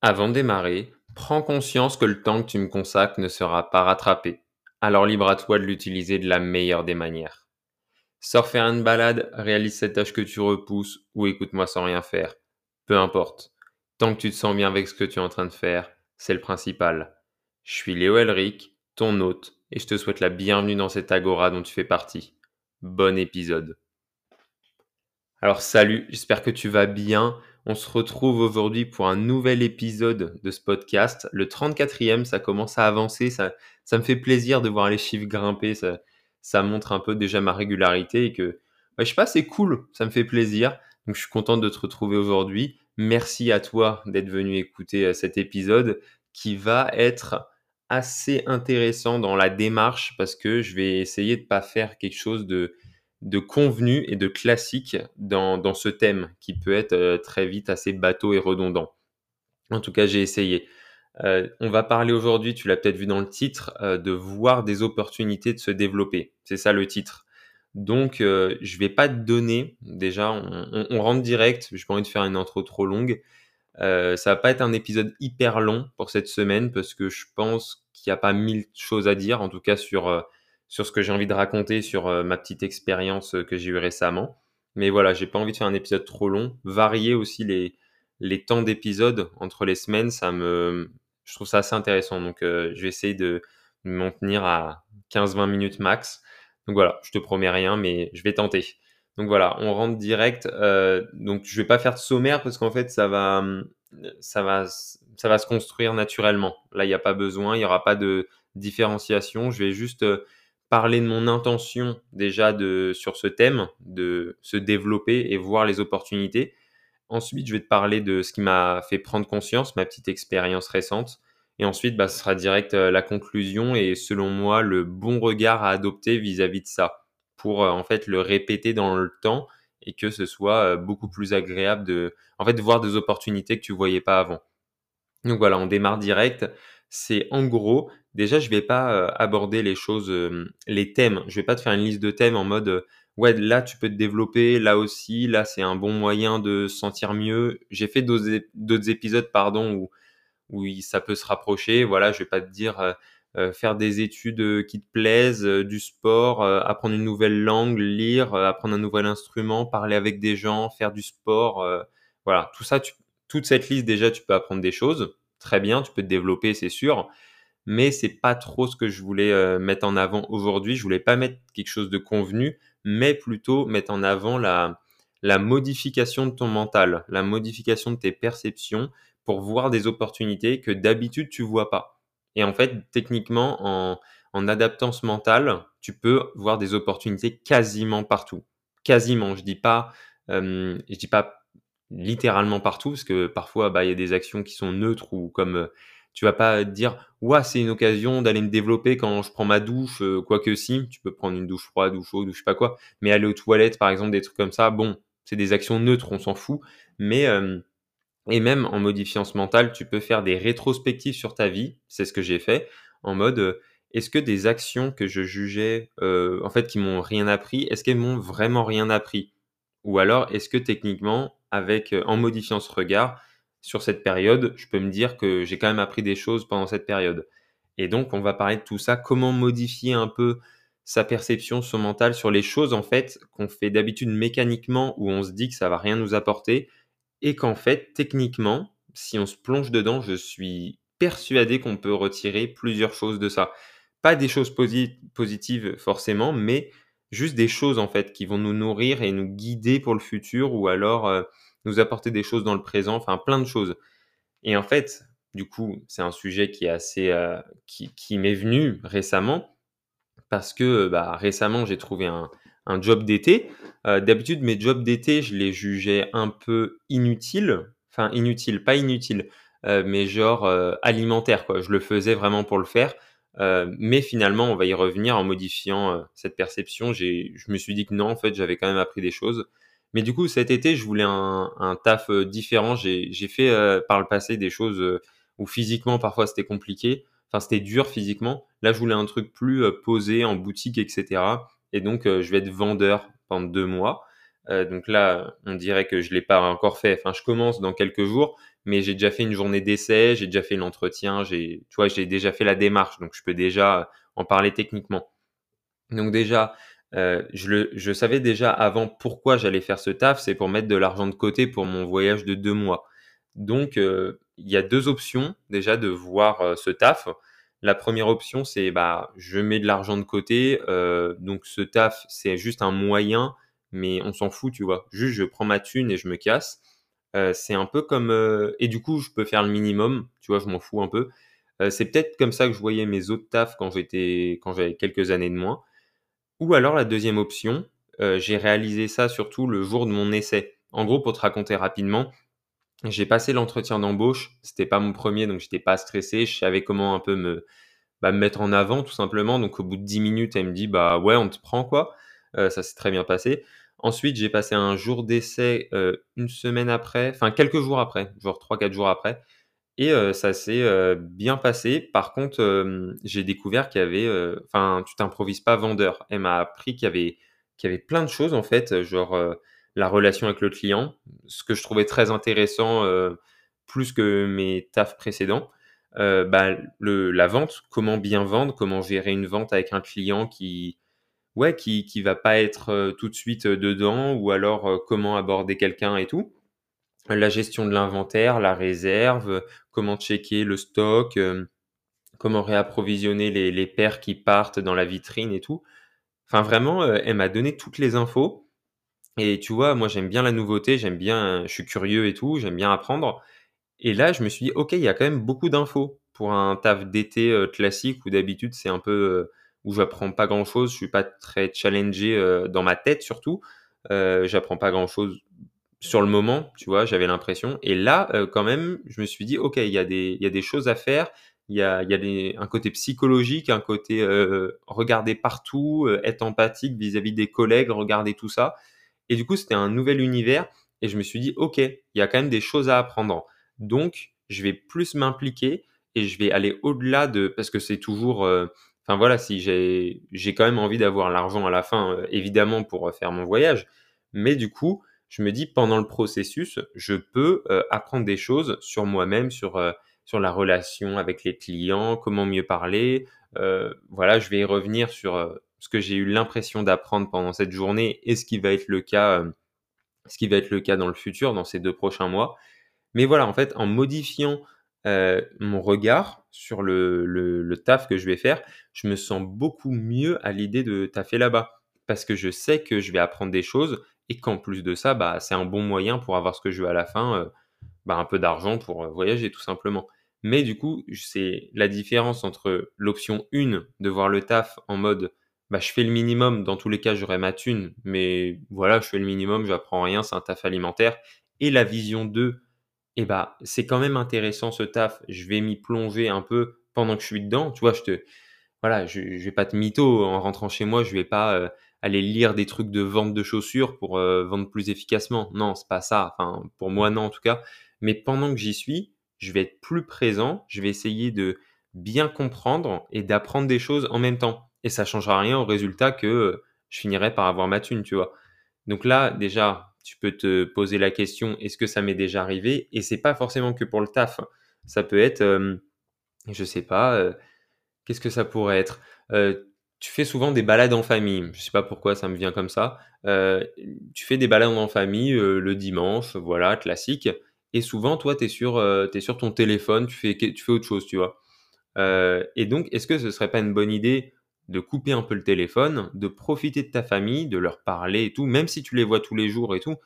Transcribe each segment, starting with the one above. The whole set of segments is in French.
Avant de démarrer, prends conscience que le temps que tu me consacres ne sera pas rattrapé. Alors libre à toi de l'utiliser de la meilleure des manières. Sors faire une balade, réalise cette tâche que tu repousses ou écoute-moi sans rien faire. Peu importe. Tant que tu te sens bien avec ce que tu es en train de faire, c'est le principal. Je suis Léo Elric, ton hôte, et je te souhaite la bienvenue dans cette agora dont tu fais partie. Bon épisode. Alors salut, j'espère que tu vas bien. On se retrouve aujourd'hui pour un nouvel épisode de ce podcast. Le 34e, ça commence à avancer. Ça, ça me fait plaisir de voir les chiffres grimper. Ça, montre un peu déjà ma régularité et que, je sais pas, c'est cool. Ça me fait plaisir. Donc, je suis content de te retrouver aujourd'hui. Merci à toi d'être venu écouter euh, cet épisode qui va être assez intéressant dans la démarche parce que je vais essayer de pas faire quelque chose de de convenu et de classique dans, dans ce thème qui peut être euh, très vite assez bateau et redondant. En tout cas, j'ai essayé. Euh, on va parler aujourd'hui, tu l'as peut-être vu dans le titre, euh, de voir des opportunités de se développer. C'est ça le titre. Donc, je vais pas te donner, déjà, on, rentre direct, je pas envie de faire une intro trop longue. ça va pas être un épisode hyper long pour cette semaine parce que je pense qu'il n'y a pas mille choses à dire, en tout cas sur sur ce que j'ai envie de raconter sur euh, ma petite expérience euh, que j'ai eue récemment. Mais voilà, j'ai pas envie de faire un épisode trop long. Varier aussi les, les temps d'épisodes entre les semaines, ça me, je trouve ça assez intéressant. Donc, euh, je vais essayer de m'en tenir à 15-20 minutes max. Donc voilà, je te promets rien, mais je vais tenter. Donc voilà, on rentre direct. donc je vais pas faire de sommaire parce qu'en fait ça va, ça va, ça va se construire naturellement. Là, il n'y a pas besoin, il n'y aura pas de différenciation. Je vais juste parler de mon intention déjà sur ce thème, de se développer et voir les opportunités. Ensuite, je vais te parler de ce qui m'a fait prendre conscience, ma petite expérience récente. Et ensuite, bah, ce sera direct euh, la conclusion et selon moi, le bon regard à adopter vis-à-vis de ça pour euh, en fait le répéter dans le temps et que ce soit euh, beaucoup plus agréable de voir des opportunités que tu voyais pas avant. Donc voilà, on démarre direct. C'est en gros Déjà, je vais pas euh, aborder les choses, euh, les thèmes. Je vais pas te faire une liste de thèmes en mode euh, ouais, là tu peux te développer, là aussi, là c'est un bon moyen de se sentir mieux. J'ai fait d'autres épisodes, pardon, où, où ça peut se rapprocher. Voilà, je vais pas te dire faire des études qui te plaisent, du sport, apprendre une nouvelle langue, lire, apprendre un nouvel instrument, parler avec des gens, faire du sport. voilà, tout ça, toute cette liste déjà, tu peux apprendre des choses. Très bien, tu peux te développer, c'est sûr mais c'est pas trop ce que je voulais euh, mettre en avant aujourd'hui. Je voulais pas mettre quelque chose de convenu, mais plutôt mettre en avant la, modification de ton mental, la modification de tes perceptions pour voir des opportunités que d'habitude tu vois pas. Et en fait, techniquement, en, en adaptant ce mental, tu peux voir des opportunités quasiment partout. Quasiment, je dis pas, euh, je dis pas littéralement partout, parce que parfois, bah, il y a des actions qui sont neutres ou comme euh, tu vas pas dire, ouais, c'est une occasion d'aller me développer quand je prends ma douche, euh, quoique si, tu peux prendre une douche froide, douche chaude, ou je sais pas quoi, mais aller aux toilettes, par exemple, des trucs comme ça, bon, c'est des actions neutres, on s'en fout, mais euh, et même en modifiant ce mental, tu peux faire des rétrospectives sur ta vie, c'est ce que j'ai fait, en mode, est-ce que des actions que je jugeais, en fait, qui m'ont rien appris, est-ce qu'elles m'ont vraiment rien appris? Ou alors, est-ce que techniquement, avec, en modifiant ce regard, sur cette période, je peux me dire que j'ai quand même appris des choses pendant cette période? Et donc, on va parler de tout ça, comment modifier un peu sa perception, son mental sur les choses en fait qu'on fait d'habitude mécaniquement où on se dit que ça va rien nous apporter et qu'en fait techniquement, si on se plonge dedans, je suis persuadé qu'on peut retirer plusieurs choses de ça. Pas des choses positives forcément, mais juste des choses en fait qui vont nous nourrir et nous guider pour le futur ou alors euh, nous apporter des choses dans le présent, enfin plein de choses. Et en fait, du coup, c'est un sujet qui est assez, euh, qui, m'est venu récemment parce que bah, récemment j'ai trouvé un, un job d'été. Euh, d'habitude, mes jobs d'été, je les jugeais un peu inutiles, enfin inutiles, pas inutiles, euh, mais genre alimentaire quoi. Je le faisais vraiment pour le faire. Mais finalement, on va y revenir en modifiant cette perception. Je me suis dit que non, en fait, j'avais quand même appris des choses. Mais du coup, cet été, je voulais un, un taf euh, différent. J'ai fait euh, par le passé des choses euh, où physiquement, parfois, c'était compliqué. Enfin, c'était dur physiquement. Là, je voulais un truc plus posé en boutique, etc. Et donc, je vais être vendeur pendant deux mois. Euh, donc là, on dirait que je l'ai pas encore fait. Enfin, je commence dans quelques jours, mais j'ai déjà fait une journée d'essai, j'ai déjà fait l'entretien, j'ai, tu vois, j'ai déjà fait la démarche, donc je peux déjà en parler techniquement. Donc déjà, euh, je, savais déjà avant pourquoi j'allais faire ce taf, c'est pour mettre de l'argent de côté pour mon voyage de deux mois. Donc, euh, il y a deux options déjà de voir euh, ce taf. La première option, c'est bah, je mets de l'argent de côté. donc, ce taf, c'est juste un moyen, mais on s'en fout, tu vois. Juste, je prends ma thune et je me casse. c'est un peu comme. et du coup, je peux faire le minimum, tu vois, je m'en fous un peu. c'est peut-être comme ça que je voyais mes autres tafs quand j'étais, quand j'avais quelques années de moins. Ou alors la deuxième option, euh, j'ai réalisé ça surtout le jour de mon essai. En gros, pour te raconter rapidement, j'ai passé l'entretien d'embauche. C'était pas mon premier, donc j'étais pas stressé. Je savais comment un peu me, bah, me mettre en avant, tout simplement. Donc au bout de 10 minutes, elle me dit bah ouais, on te prend quoi. Euh, ça s'est très bien passé. Ensuite, j'ai passé un jour d'essai euh, une semaine après, enfin quelques jours après, genre 3-4 jours après. Et ça s'est bien passé. Par contre, j'ai découvert qu'il y avait, enfin, tu t'improvises pas vendeur. Elle m'a appris qu'il y avait, qu'il y avait plein de choses en fait, genre la relation avec le client, ce que je trouvais très intéressant, plus que mes tafs précédents. bah, le, la vente, comment bien vendre, comment gérer une vente avec un client qui, ouais, qui, qui va pas être tout de suite dedans, ou alors comment aborder quelqu'un et tout la gestion de l'inventaire, la réserve, comment checker le stock, euh, comment réapprovisionner les, les paires qui partent dans la vitrine et tout. Enfin, vraiment, euh, elle m'a donné toutes les infos. Et tu vois, moi, j'aime bien la nouveauté, j'aime bien, je suis curieux et tout, j'aime bien apprendre. Et là, je me suis dit, OK, il y a quand même beaucoup d'infos pour un taf d'été euh, classique où d'habitude, c'est un peu où j'apprends pas grand chose, je suis pas très challengé dans ma tête surtout. j'apprends pas grand chose sur le moment, tu vois, j'avais l'impression. Et là, euh, quand même, je me suis dit, OK, il y, a des, y a des choses à faire. Il y a, y a un côté psychologique, un côté euh, regarder partout, euh, être empathique vis-à-vis des collègues, regarder tout ça. Et du coup, c'était un nouvel univers. Et je me suis dit, OK, il y a quand même des choses à apprendre. Donc, je vais plus m'impliquer et je vais aller au-delà de... Parce que c'est toujours... Enfin voilà, si j'ai, quand même envie d'avoir l'argent à la fin, évidemment, pour faire mon voyage. Mais du coup, je me dis pendant le processus, je peux euh, apprendre des choses sur moi-même, sur, euh, la relation avec les clients, comment mieux parler. Euh, voilà, je vais revenir sur ce que j'ai eu l'impression d'apprendre pendant cette journée et ce qui va être le cas, ce qui va être le cas dans le futur, dans ces deux prochains mois. Mais voilà, en fait, en modifiant mon regard sur le, le, taf que je vais faire, je me sens beaucoup mieux à l'idée de taffer là-bas. Parce que je sais que je vais apprendre des choses et qu'en plus de ça, bah, c'est un bon moyen pour avoir ce que je veux à la fin, euh, bah, un peu d'argent pour euh, voyager tout simplement. Mais du coup, c'est la différence entre l'option 1 de voir le taf en mode bah, je fais le minimum, dans tous les cas j'aurai ma thune, mais voilà, je fais le minimum, je n'apprends rien, c'est un taf alimentaire. Et la vision 2, et eh bah, c'est quand même intéressant ce taf, je vais m'y plonger un peu pendant que je suis dedans. Tu vois, je te, voilà, je, vais pas te mytho en rentrant chez moi, je vais pas euh, aller lire des trucs de vente de chaussures pour euh, vendre plus efficacement. Non, c'est pas ça. Enfin, pour moi, non, en tout cas. Mais pendant que j'y suis, je vais être plus présent. Je vais essayer de bien comprendre et d'apprendre des choses en même temps. Et ça changera rien au résultat que euh, je finirai par avoir ma thune, tu vois. Donc là, déjà, tu peux te poser la question est-ce que ça m'est déjà arrivé? Et c'est pas forcément que pour le taf. Ça peut être, euh, je sais pas, qu'est-ce que ça pourrait être? Tu fais souvent des balades en famille. Je sais pas pourquoi ça me vient comme ça. Tu fais des balades en famille le dimanche, voilà, classique. Et souvent, toi, tu es, sur, sur ton téléphone, tu fais, tu fais autre chose, tu vois. et donc, est-ce que ce serait pas une bonne idée de couper un peu le téléphone, de profiter de ta famille, de leur parler et tout, même si tu les vois tous les jours et tout,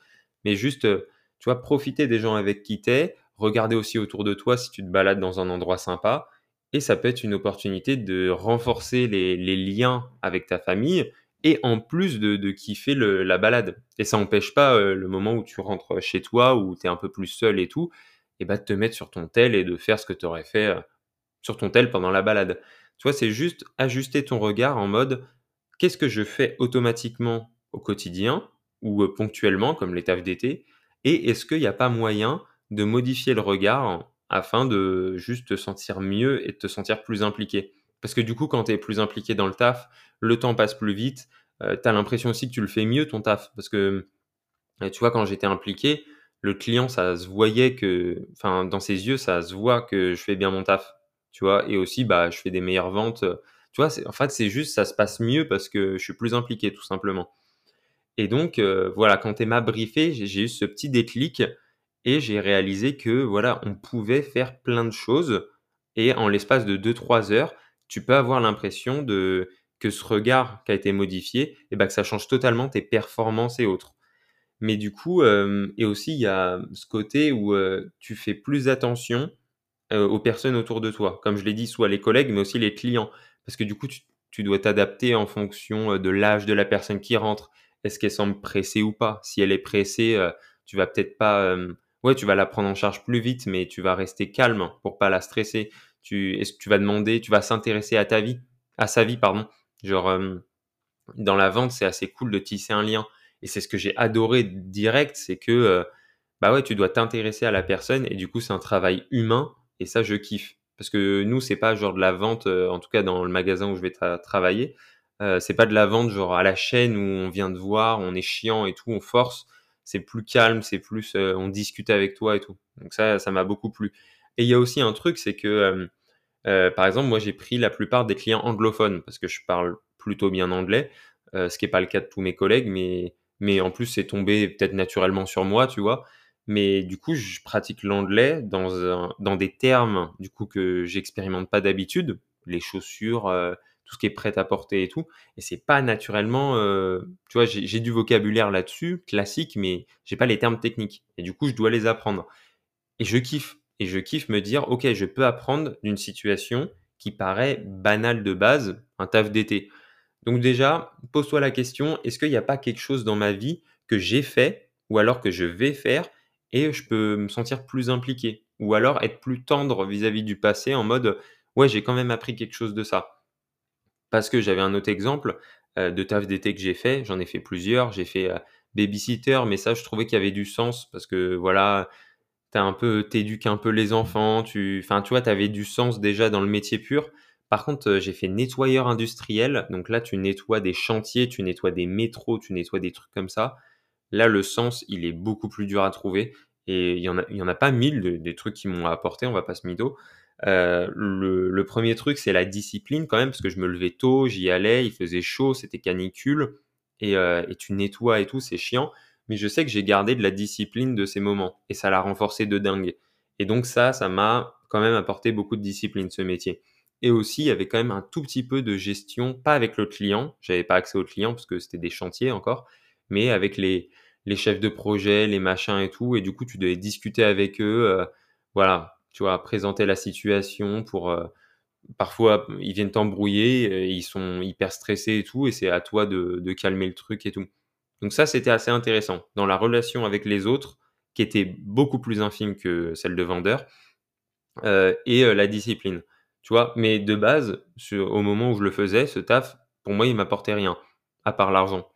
mais juste, tu vois, profiter des gens avec qui t'es, regarder aussi autour de toi si tu te balades dans un endroit sympa, et ça peut être une opportunité de renforcer les, liens avec ta famille et en plus de, kiffer la balade. Et ça n'empêche pas euh, le moment où tu rentres chez toi, où tu es un peu plus seul et tout, et bah de te mettre sur ton tel et de faire ce que tu aurais fait euh, sur ton tel pendant la balade. Tu vois, c'est juste ajuster ton regard en mode qu'est-ce que je fais automatiquement au quotidien ou ponctuellement comme les tafs d'été et est-ce qu'il n'y a pas moyen de modifier le regard afin de juste te sentir mieux et de te sentir plus impliqué? Parce que du coup, quand tu es plus impliqué dans le taf, le temps passe plus vite. Tu as l'impression aussi que tu le fais mieux ton taf. Parce que tu vois, quand j'étais impliqué, le client, ça se voyait que enfin, dans ses yeux, ça se voit que je fais bien mon taf, tu vois? Et aussi, bah, je fais des meilleures ventes, tu vois? En fait, c'est juste ça se passe mieux parce que je suis plus impliqué, tout simplement. Et donc, heu, voilà, quand elle m'a briefé, j'ai eu ce petit déclic et j'ai réalisé que, voilà, on pouvait faire plein de choses et en l'espace de 2-3 heures, tu peux avoir l'impression de que ce regard qui a été modifié et bah, que ça change totalement tes performances et autres. Mais du coup, hem et aussi il y a ce côté où, tu fais plus attention, heu, aux personnes autour de toi. Comme je l'ai dit, soit les collègues, mais aussi les clients. Parce que du coup, tu dois t'adapter en fonction, heu, de l'âge de la personne qui rentre. Est-ce qu'elle semble pressée ou pas? Si elle est pressée, heu, tu vas peut-être pas, ouais, tu vas la prendre en charge plus vite, mais tu vas rester calme pour pas la stresser. Tu est-ce que tu vas demander tu vas s'intéresser à ta vie à sa vie, pardon? Genre, dans la vente, c'est assez cool de tisser un lien et c'est ce que j'ai adoré direct, c'est que, bah, ouais, tu dois t'intéresser à la personne et du coup, c'est un travail humain et ça, je kiffe. Parce que nous, c'est pas genre de la vente, heu, en tout cas dans le magasin où je vais tra travailler, heu, c'est pas de la vente genre à la chaîne où on vient te voir, on est chiant et tout, on force. C'est plus calme, c'est plus, heu, on discute avec toi et tout. Donc ça, ça m'a beaucoup plu. Et il y a aussi un truc, c'est que, par exemple, moi, j'ai pris la plupart des clients anglophones parce que je parle plutôt bien anglais, ce qui est pas le cas de tous mes collègues, mais mais en plus, c'est tombé peut-être naturellement sur moi, tu vois? Mais du coup, je pratique l'anglais dans des termes, du coup, que j'expérimente pas d'habitude, les chaussures, heu, tout ce qui est prêt-à-porter et tout et c'est pas naturellement, heu, tu vois? J'ai j'ai du vocabulaire là-dessus, classique, mais j'ai pas les termes techniques et du coup, je dois les apprendre et je kiffe et je kiffe me dire: «OK, je peux apprendre d'une situation qui paraît banale de base, un taf d'été». Donc déjà, pose-toi la question, est-ce qu'il n'y a pas quelque chose dans ma vie que j'ai fait ou alors que je vais faire et je peux me sentir plus impliqué? Ou alors être plus tendre vis-à-vis du passé en mode, ouais, j'ai quand même appris quelque chose de ça. Parce que j'avais un autre exemple, heu, de taf d'été que j'ai fait, j'en ai fait plusieurs, j'ai fait, heu, baby-sitter, mais ça, je trouvais qu'il y avait du sens parce que voilà, tu un peu tu un peu les enfants, tu enfin, tu vois, tu avais du sens déjà dans le métier pur. Par contre, heu, j'ai fait nettoyeur industriel, donc là, tu nettoies des chantiers, tu nettoies des métros, tu nettoies des trucs comme ça. Là, le sens, il est beaucoup plus dur à trouver et il y en a pas 1000 de des trucs qui m'ont apporté, on va pas se mytho. Heu, le 1 truc, c'est la discipline quand même, parce que je me levais tôt, j'y allais, il faisait chaud, c'était canicule et heu et tu nettoies et tout, c'est chiant. Mais je sais que j'ai gardé de la discipline de ces moments et ça l'a renforcé de dingue. Et donc ça, ça m'a quand même apporté beaucoup de discipline, ce métier. Et aussi, il y avait quand même un tout petit peu de gestion, pas avec le client, j'avais pas accès au client parce que c'était des chantiers encore, mais avec les les chefs de projet, les machins et tout et du coup, tu devais discuter avec eux, heu, voilà, tu vois? Présenter la situation pour, heu parfois, ils viennent t'embrouiller et ils sont hyper stressés et tout et c'est à toi de de calmer le truc et tout. Donc ça, c'était assez intéressant. Dans la relation avec les autres, qui était beaucoup plus infime que celle de vendeur, et la discipline, tu vois? Mais de base, sur au moment où je le faisais, ce taf, pour moi, il m'apportait rien, à part l'argent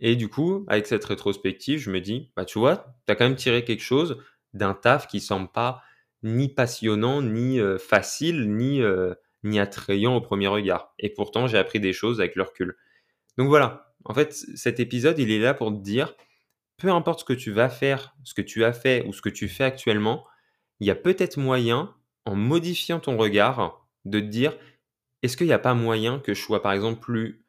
et du coup, avec cette rétrospective, je me dis: «Bah, tu vois, tu as quand même tiré quelque chose d'un taf qui semble pas ni passionnant, ni, heu, facile, ni, heu, ni attrayant au premier regard et pourtant j'ai appris des choses avec le recul». Donc voilà, en fait, cet épisode, il est là pour te dire, peu importe ce que tu vas faire, ce que tu as fait ou ce que tu fais actuellement, il y a peut-être moyen, en modifiant ton regard, de te dire: «Est-ce qu'il n'y a pas moyen que je sois, par exemple, plus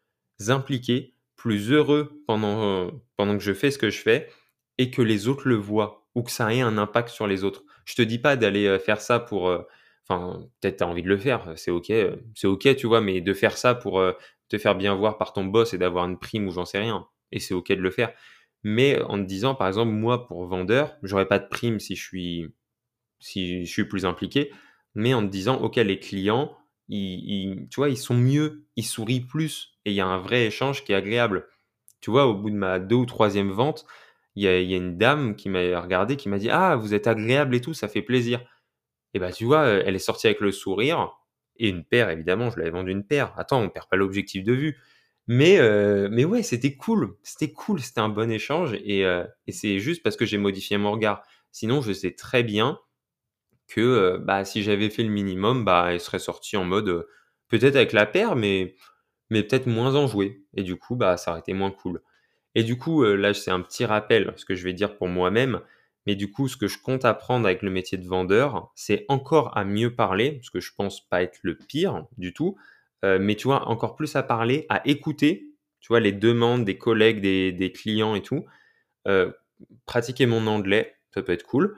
impliqué, plus heureux pendant, heu, pendant que je fais ce que je fais et que les autres le voient ou que ça ait un impact sur les autres?» Je te dis pas d'aller, heu, faire ça pour, heu enfin, peut-être tu as envie de le faire, c'est OK, c'est OK, tu vois? Mais de faire ça pour, te faire bien voir par ton boss et d'avoir une prime ou j'en sais rien et c'est OK de le faire. Mais en te disant, par exemple, moi, pour vendeur, j'aurais pas de prime si je suis si je suis plus impliqué, mais en te disant: «OK, les clients, ils tu vois, ils sont mieux, ils sourient plus et il y a un vrai échange qui est agréable». Tu vois, au bout de ma 2 ou troisième vente, il y a une dame qui m'a regardé, qui m'a dit: «Ah, vous êtes agréable et tout, ça fait plaisir». Et bah, tu vois, elle est sortie avec le sourire et une paire évidemment, je lui avais vendu une paire. Attends, on perd pas l'objectif de vue. Mais heu, mais ouais, c'était cool, c'était cool, c'était un bon échange et heu et c'est juste parce que j'ai modifié mon regard. Sinon, je sais très bien que, heu, bah, si j'avais fait le minimum, bah, elle serait sortie en mode, heu, peut-être avec la paire, mais mais peut-être moins enjouée et du coup, bah, ça aurait été moins cool. Et du coup, euh, là, c'est un petit rappel, ce que je vais dire pour moi-même. Mais du coup, ce que je compte apprendre avec le métier de vendeur, c'est encore à mieux parler, parce que je pense pas être le pire du tout, euh, mais tu vois, encore plus à parler, à écouter, tu vois, les demandes des collègues, des, clients et tout. Euh, pratiquer mon anglais, ça peut être cool.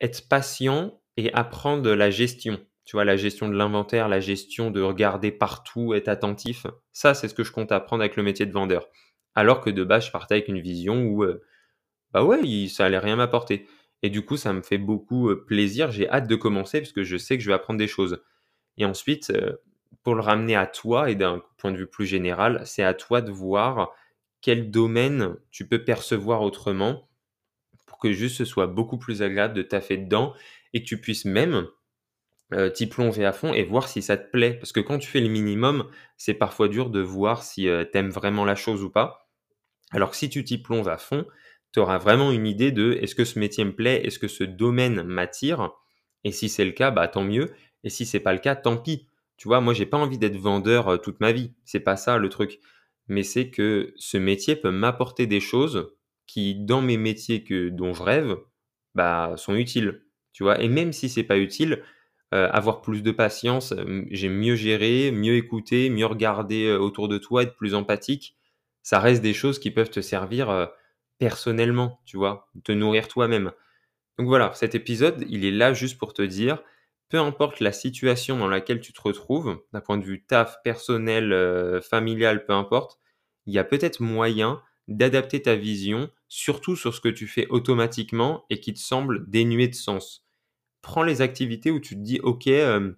Être patient et apprendre la gestion. Tu vois, la gestion de l'inventaire, la gestion de regarder partout, être attentif. Ça, c'est ce que je compte apprendre avec le métier de vendeur. Alors que de base, je partais avec une vision où, euh, bah ouais, ça allait rien m'apporter. Et du coup, ça me fait beaucoup euh, plaisir. J'ai hâte de commencer parce que je sais que je vais apprendre des choses. Et ensuite, euh, pour le ramener à toi et d'un point de vue plus général, c'est à toi de voir quel domaine tu peux percevoir autrement que juste ce soit beaucoup plus agréable de taffer dedans et que tu puisses même t'y plonger à fond et voir si ça te plaît. Parce que quand tu fais le minimum, c'est parfois dur de voir si tu t'aimes vraiment la chose ou pas. Alors que si tu t'y plonges à fond, tu auras vraiment une idée de est-ce que ce métier me plaît, est-ce que ce domaine m'attire Et si c'est le cas, bah tant mieux. Et si c'est pas le cas, tant pis. Tu vois, moi j'ai pas envie d'être vendeur euh, toute ma vie. C'est pas ça le truc. Mais c'est que ce métier peut m'apporter des choses qui, dans mes métiers que dont je rêve, bah sont utiles. Tu vois, et même si c'est pas utile, euh, avoir plus de patience, j'ai mieux géré, mieux écouté, mieux regardé euh, autour de toi, être plus empathique ça reste des choses qui peuvent te servir euh, personnellement, tu vois, te nourrir toi-même. Donc voilà, cet épisode, il est là juste pour te dire, peu importe la situation dans laquelle tu te retrouves, d'un point de vue taf, personnel, euh, familial, peu importe, il y a peut-être moyen d'adapter ta vision, surtout sur ce que tu fais automatiquement et qui te semble dénué de sens. Prends les activités où tu te dis, ok, euh,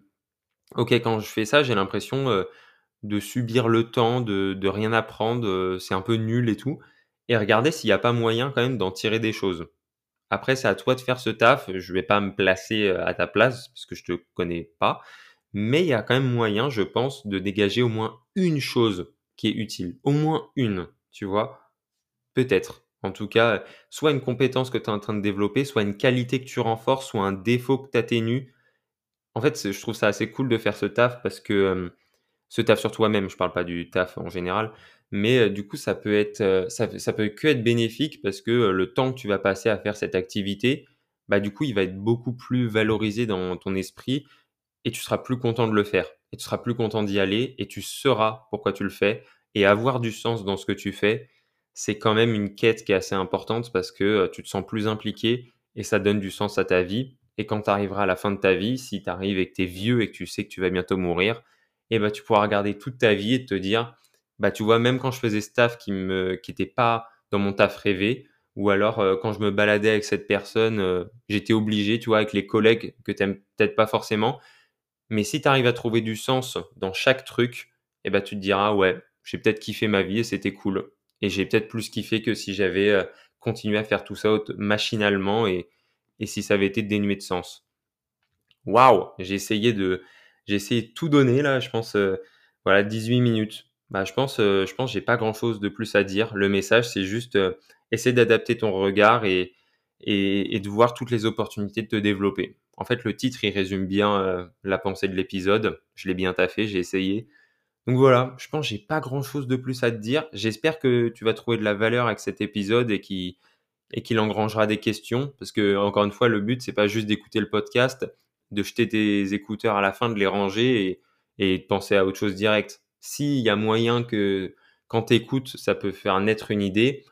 ok, quand je fais ça, j'ai l'impression de subir le temps, de, de rien apprendre, euh, c'est un peu nul et tout. Et regarder s'il n'y a pas moyen quand même d'en tirer des choses. Après, c'est à toi de faire ce taf. Je vais pas me placer euh, à ta place parce que je te connais pas. Mais il y a quand même moyen, je pense, de dégager au moins une chose qui est utile. Au moins une, tu vois. Peut-être. En tout cas, soit une compétence que tu es en train de développer, soit une qualité que tu renforces, soit un défaut que tu atténues. En fait, je trouve ça assez cool de faire ce taf parce que ce taf sur toi-même, je parle pas du taf en général, mais du coup ça peut être ça, ça, peut que être bénéfique parce que le temps que tu vas passer à faire cette activité, bah du coup il va être beaucoup plus valorisé dans ton esprit et tu seras plus content de le faire et tu seras plus content d'y aller et tu sauras pourquoi tu le fais et avoir du sens dans ce que tu fais, c'est quand même une quête qui est assez importante parce que tu te sens plus impliqué et ça donne du sens à ta vie et quand tu arriveras à la fin de ta vie, si tu arrives et que tu es vieux et que tu sais que tu vas bientôt mourir, et bah, tu pourras regarder toute ta vie et te dire, bah, tu vois, même quand je faisais ce taf qui me, qui pas dans mon taf rêvé, ou alors euh, quand je me baladais avec cette personne, euh, j'étais obligé, tu vois, avec les collègues que tu peut-être pas forcément. Mais si tu arrives à trouver du sens dans chaque truc, et bah, tu te diras, ouais, j'ai peut-être kiffé ma vie et c'était cool. Et j'ai peut-être plus kiffé que si j'avais euh, continué à faire tout ça machinalement et, si ça avait été dénué de sens. Waouh, j'ai essayé de, j'ai essayé tout donner là, je pense, euh, voilà, 18 minutes. Bah, je pense, euh, je pense, j'ai pas grand chose de plus à dire. Le message, c'est juste essayer d'adapter ton regard et, et, de voir toutes les opportunités de te développer. En fait, le titre, il résume bien la pensée de l'épisode. Je l'ai bien taffé, j'ai essayé. Donc voilà, je pense que j'ai pas grand chose de plus à te dire. J'espère que tu vas trouver de la valeur avec cet épisode et qu'il et qu'il engrangera des questions parce que encore une fois le but c'est pas juste d'écouter le podcast de jeter tes écouteurs à la fin, de les ranger et, de penser à autre chose direct. S'il y a moyen que quand tu ça peut faire naître une idée,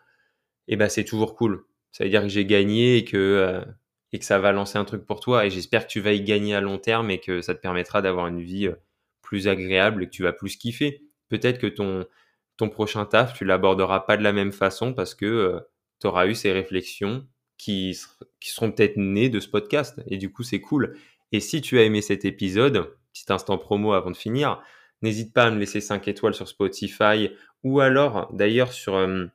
et eh ben c'est toujours cool. Ça veut dire que j'ai gagné et que, euh, et que ça va lancer un truc pour toi. Et j'espère que tu vas y gagner à long terme et que ça te permettra d'avoir une vie euh, plus agréable et que tu vas plus kiffer. Peut-être que ton, ton prochain taf, tu l'aborderas pas de la même façon parce que euh, tu auras eu ces réflexions qui, qui seront peut-être nées de ce podcast. Et du coup, c'est cool. Et si tu as aimé cet épisode, petit instant promo avant de finir, n'hésite pas à me laisser 5 étoiles sur Spotify ou alors d'ailleurs sur, euh,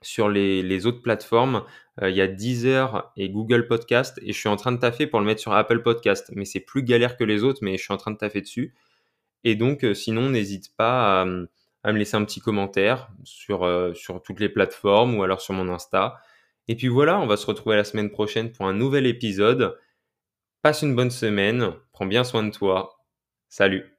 sur les, autres plateformes. Euh, il y a Deezer et Google Podcast et je suis en train de taffer pour le mettre sur Apple Podcast. Mais c'est plus galère que les autres, mais je suis en train de taffer dessus. Et donc, euh, sinon, n'hésite pas à, me laisser un petit commentaire sur, sur toutes les plateformes ou alors sur mon Insta. Et puis voilà, on va se retrouver la semaine prochaine pour un nouvel épisode. Passe une bonne semaine, prends bien soin de toi. Salut